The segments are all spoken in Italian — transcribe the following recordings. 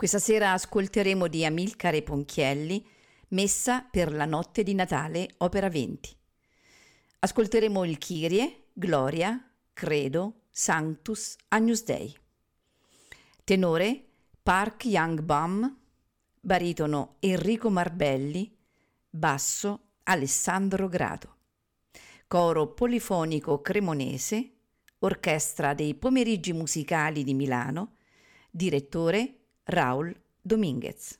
Questa sera ascolteremo di Amilcare Ponchielli Messa per la notte di Natale, opera 20. Ascolteremo il Kyrie, Gloria, Credo, Sanctus, Agnus Dei. Tenore Park Young Bum, baritono Enrico Marbelli, basso Alessandro Grado. Coro polifonico cremonese Orchestra dei Pomeriggi Musicali di Milano, direttore Raul Dominguez.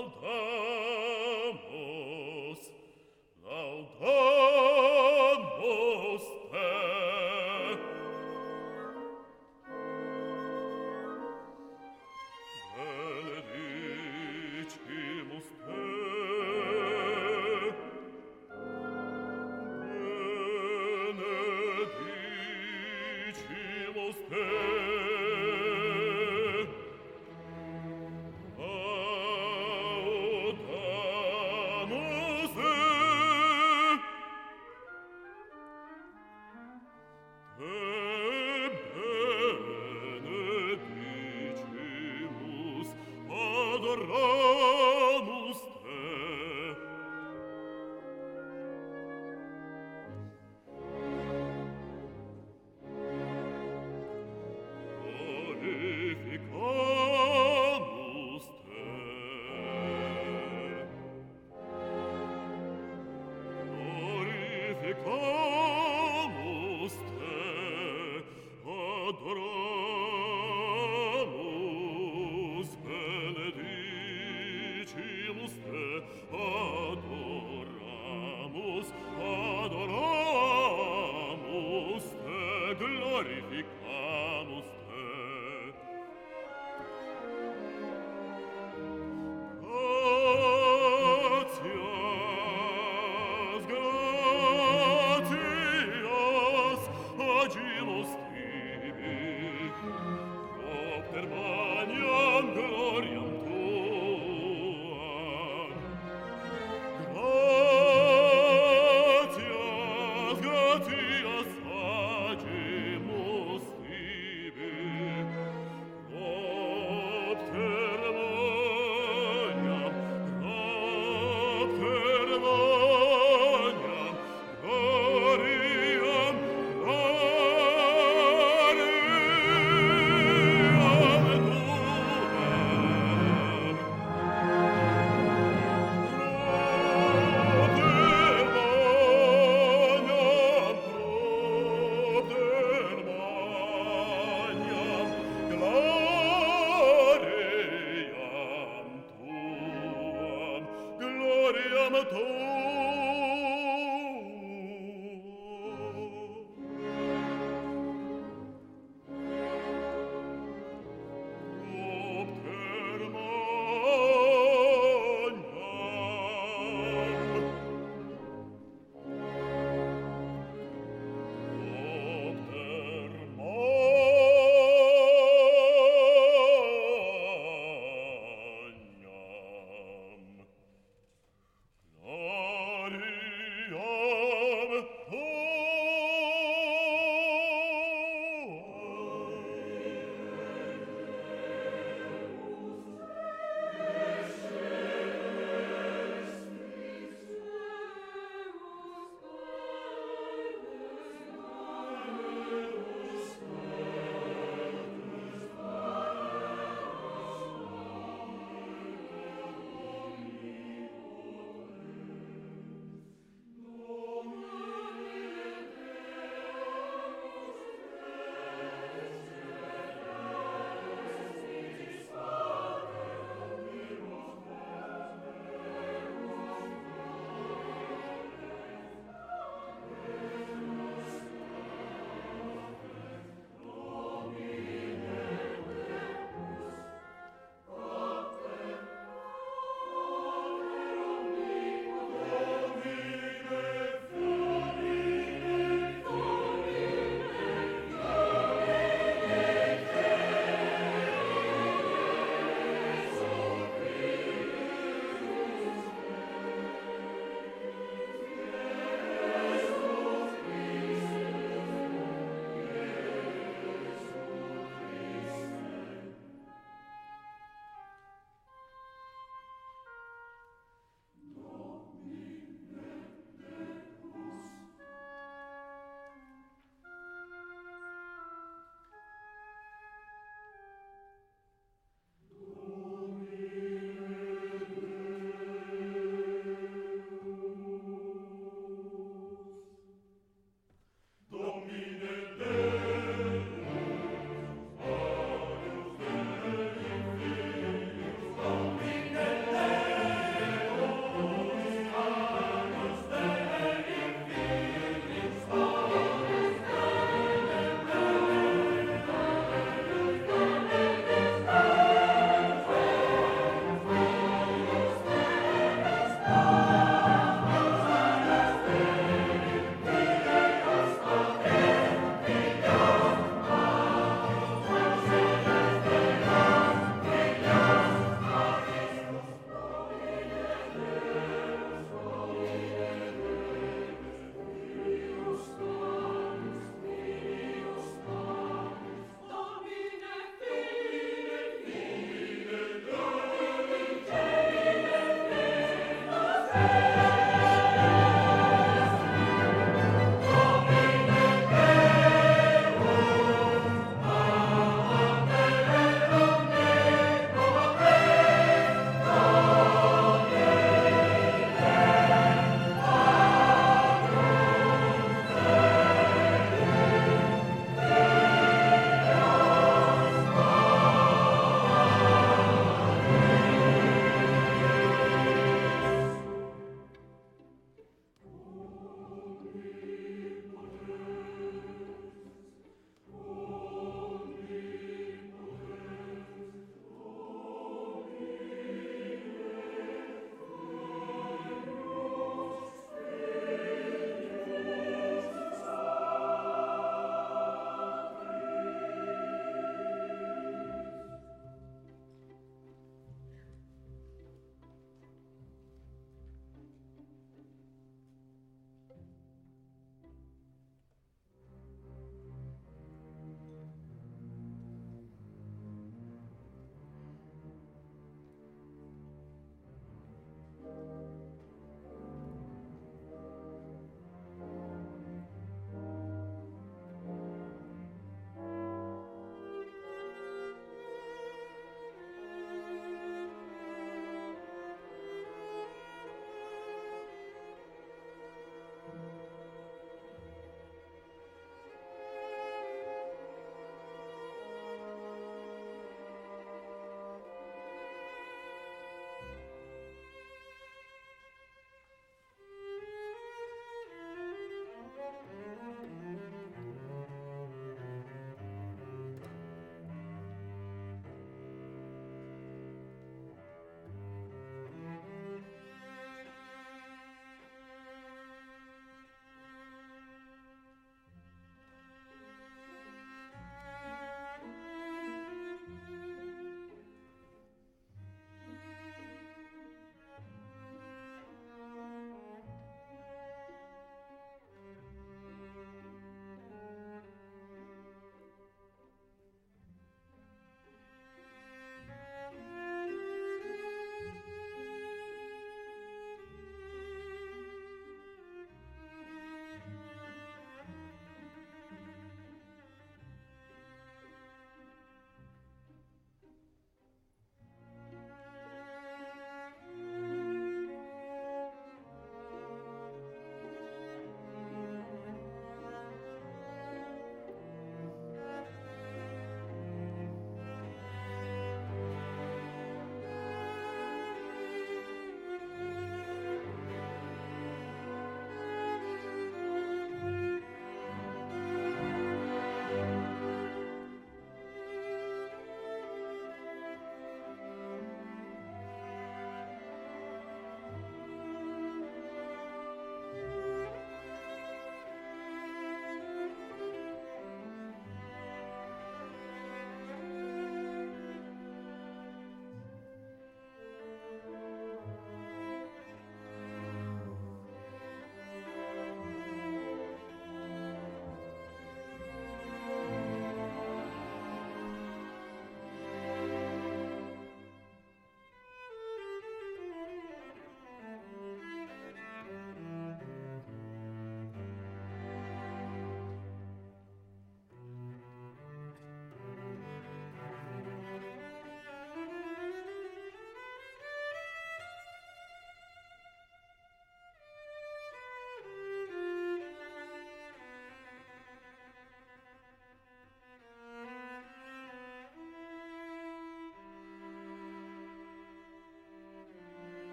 Oh. ti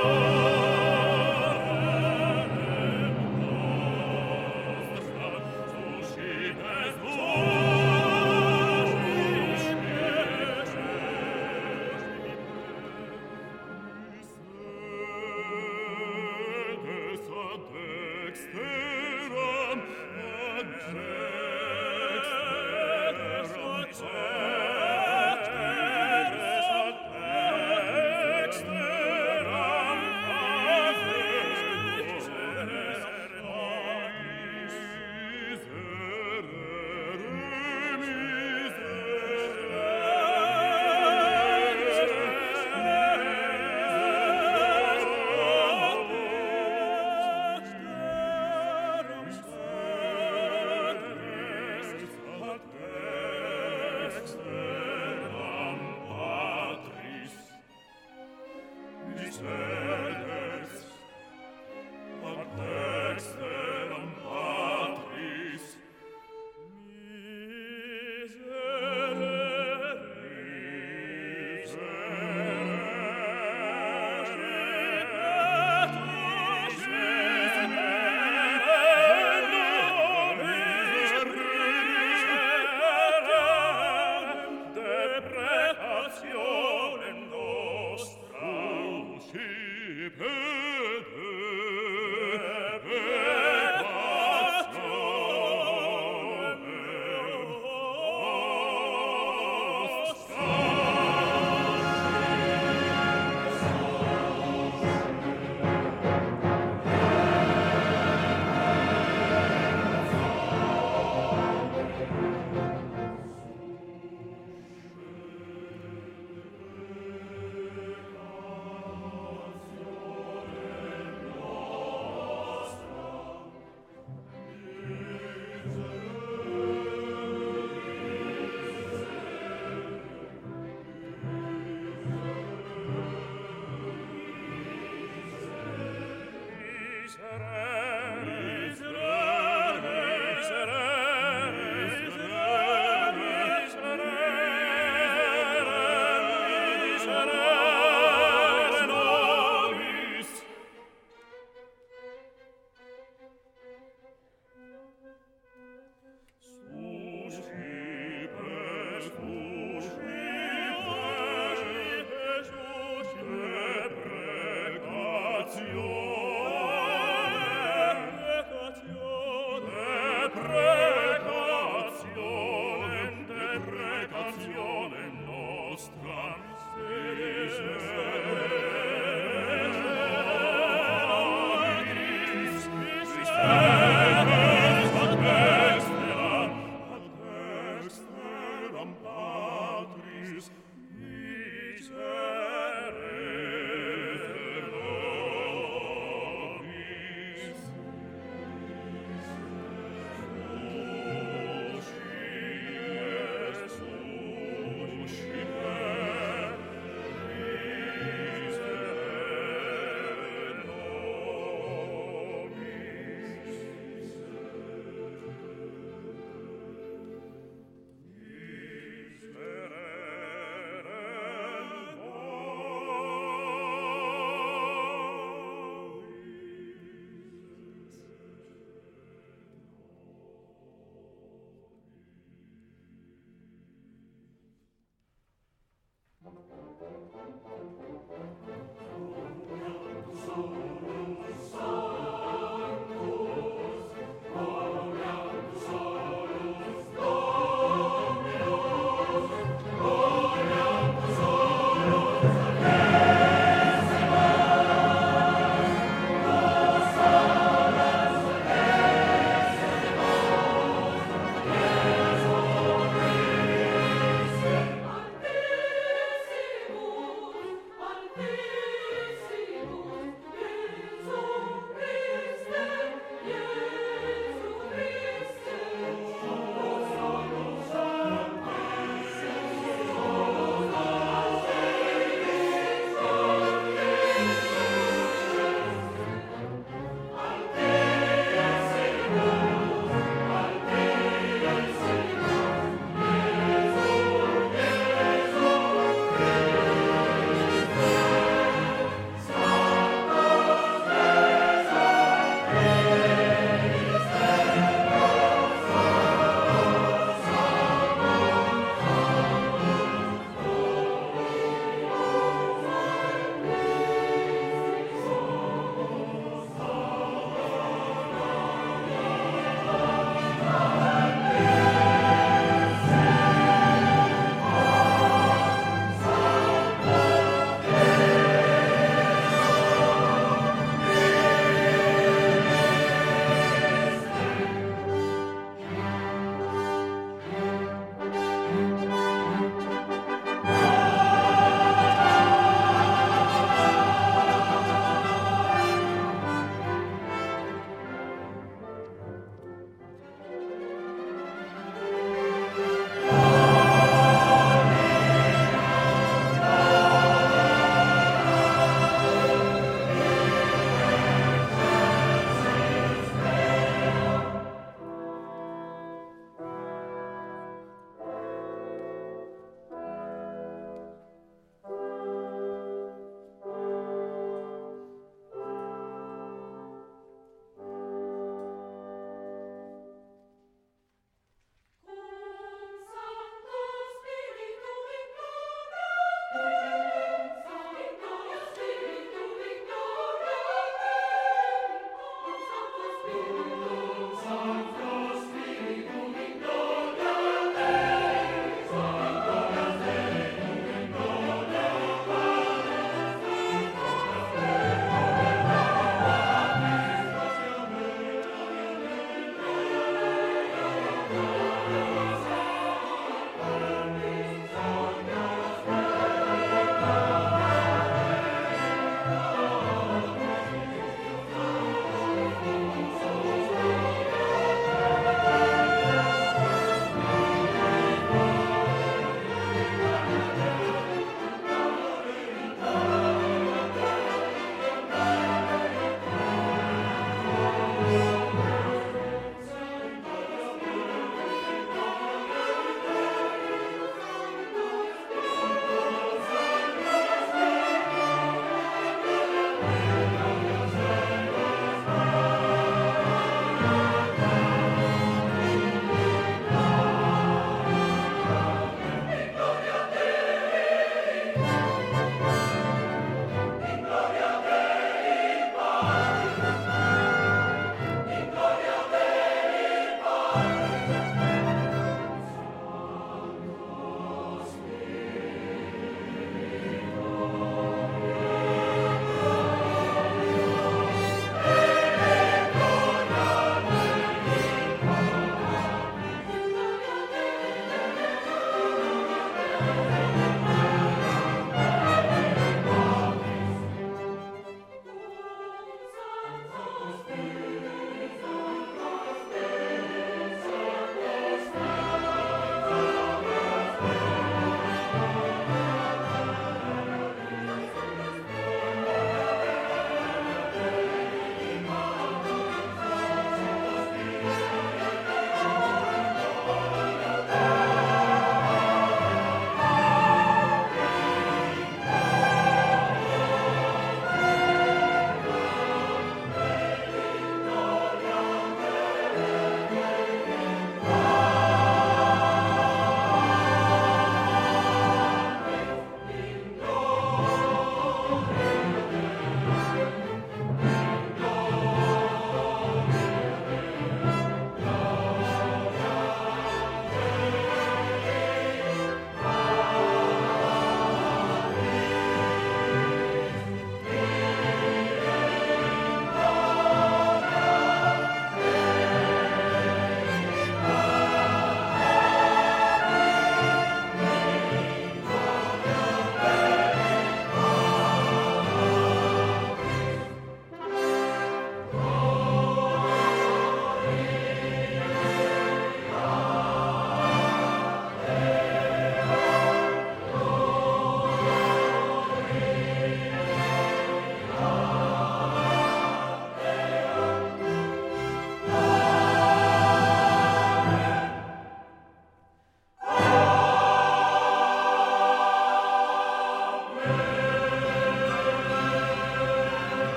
Oh.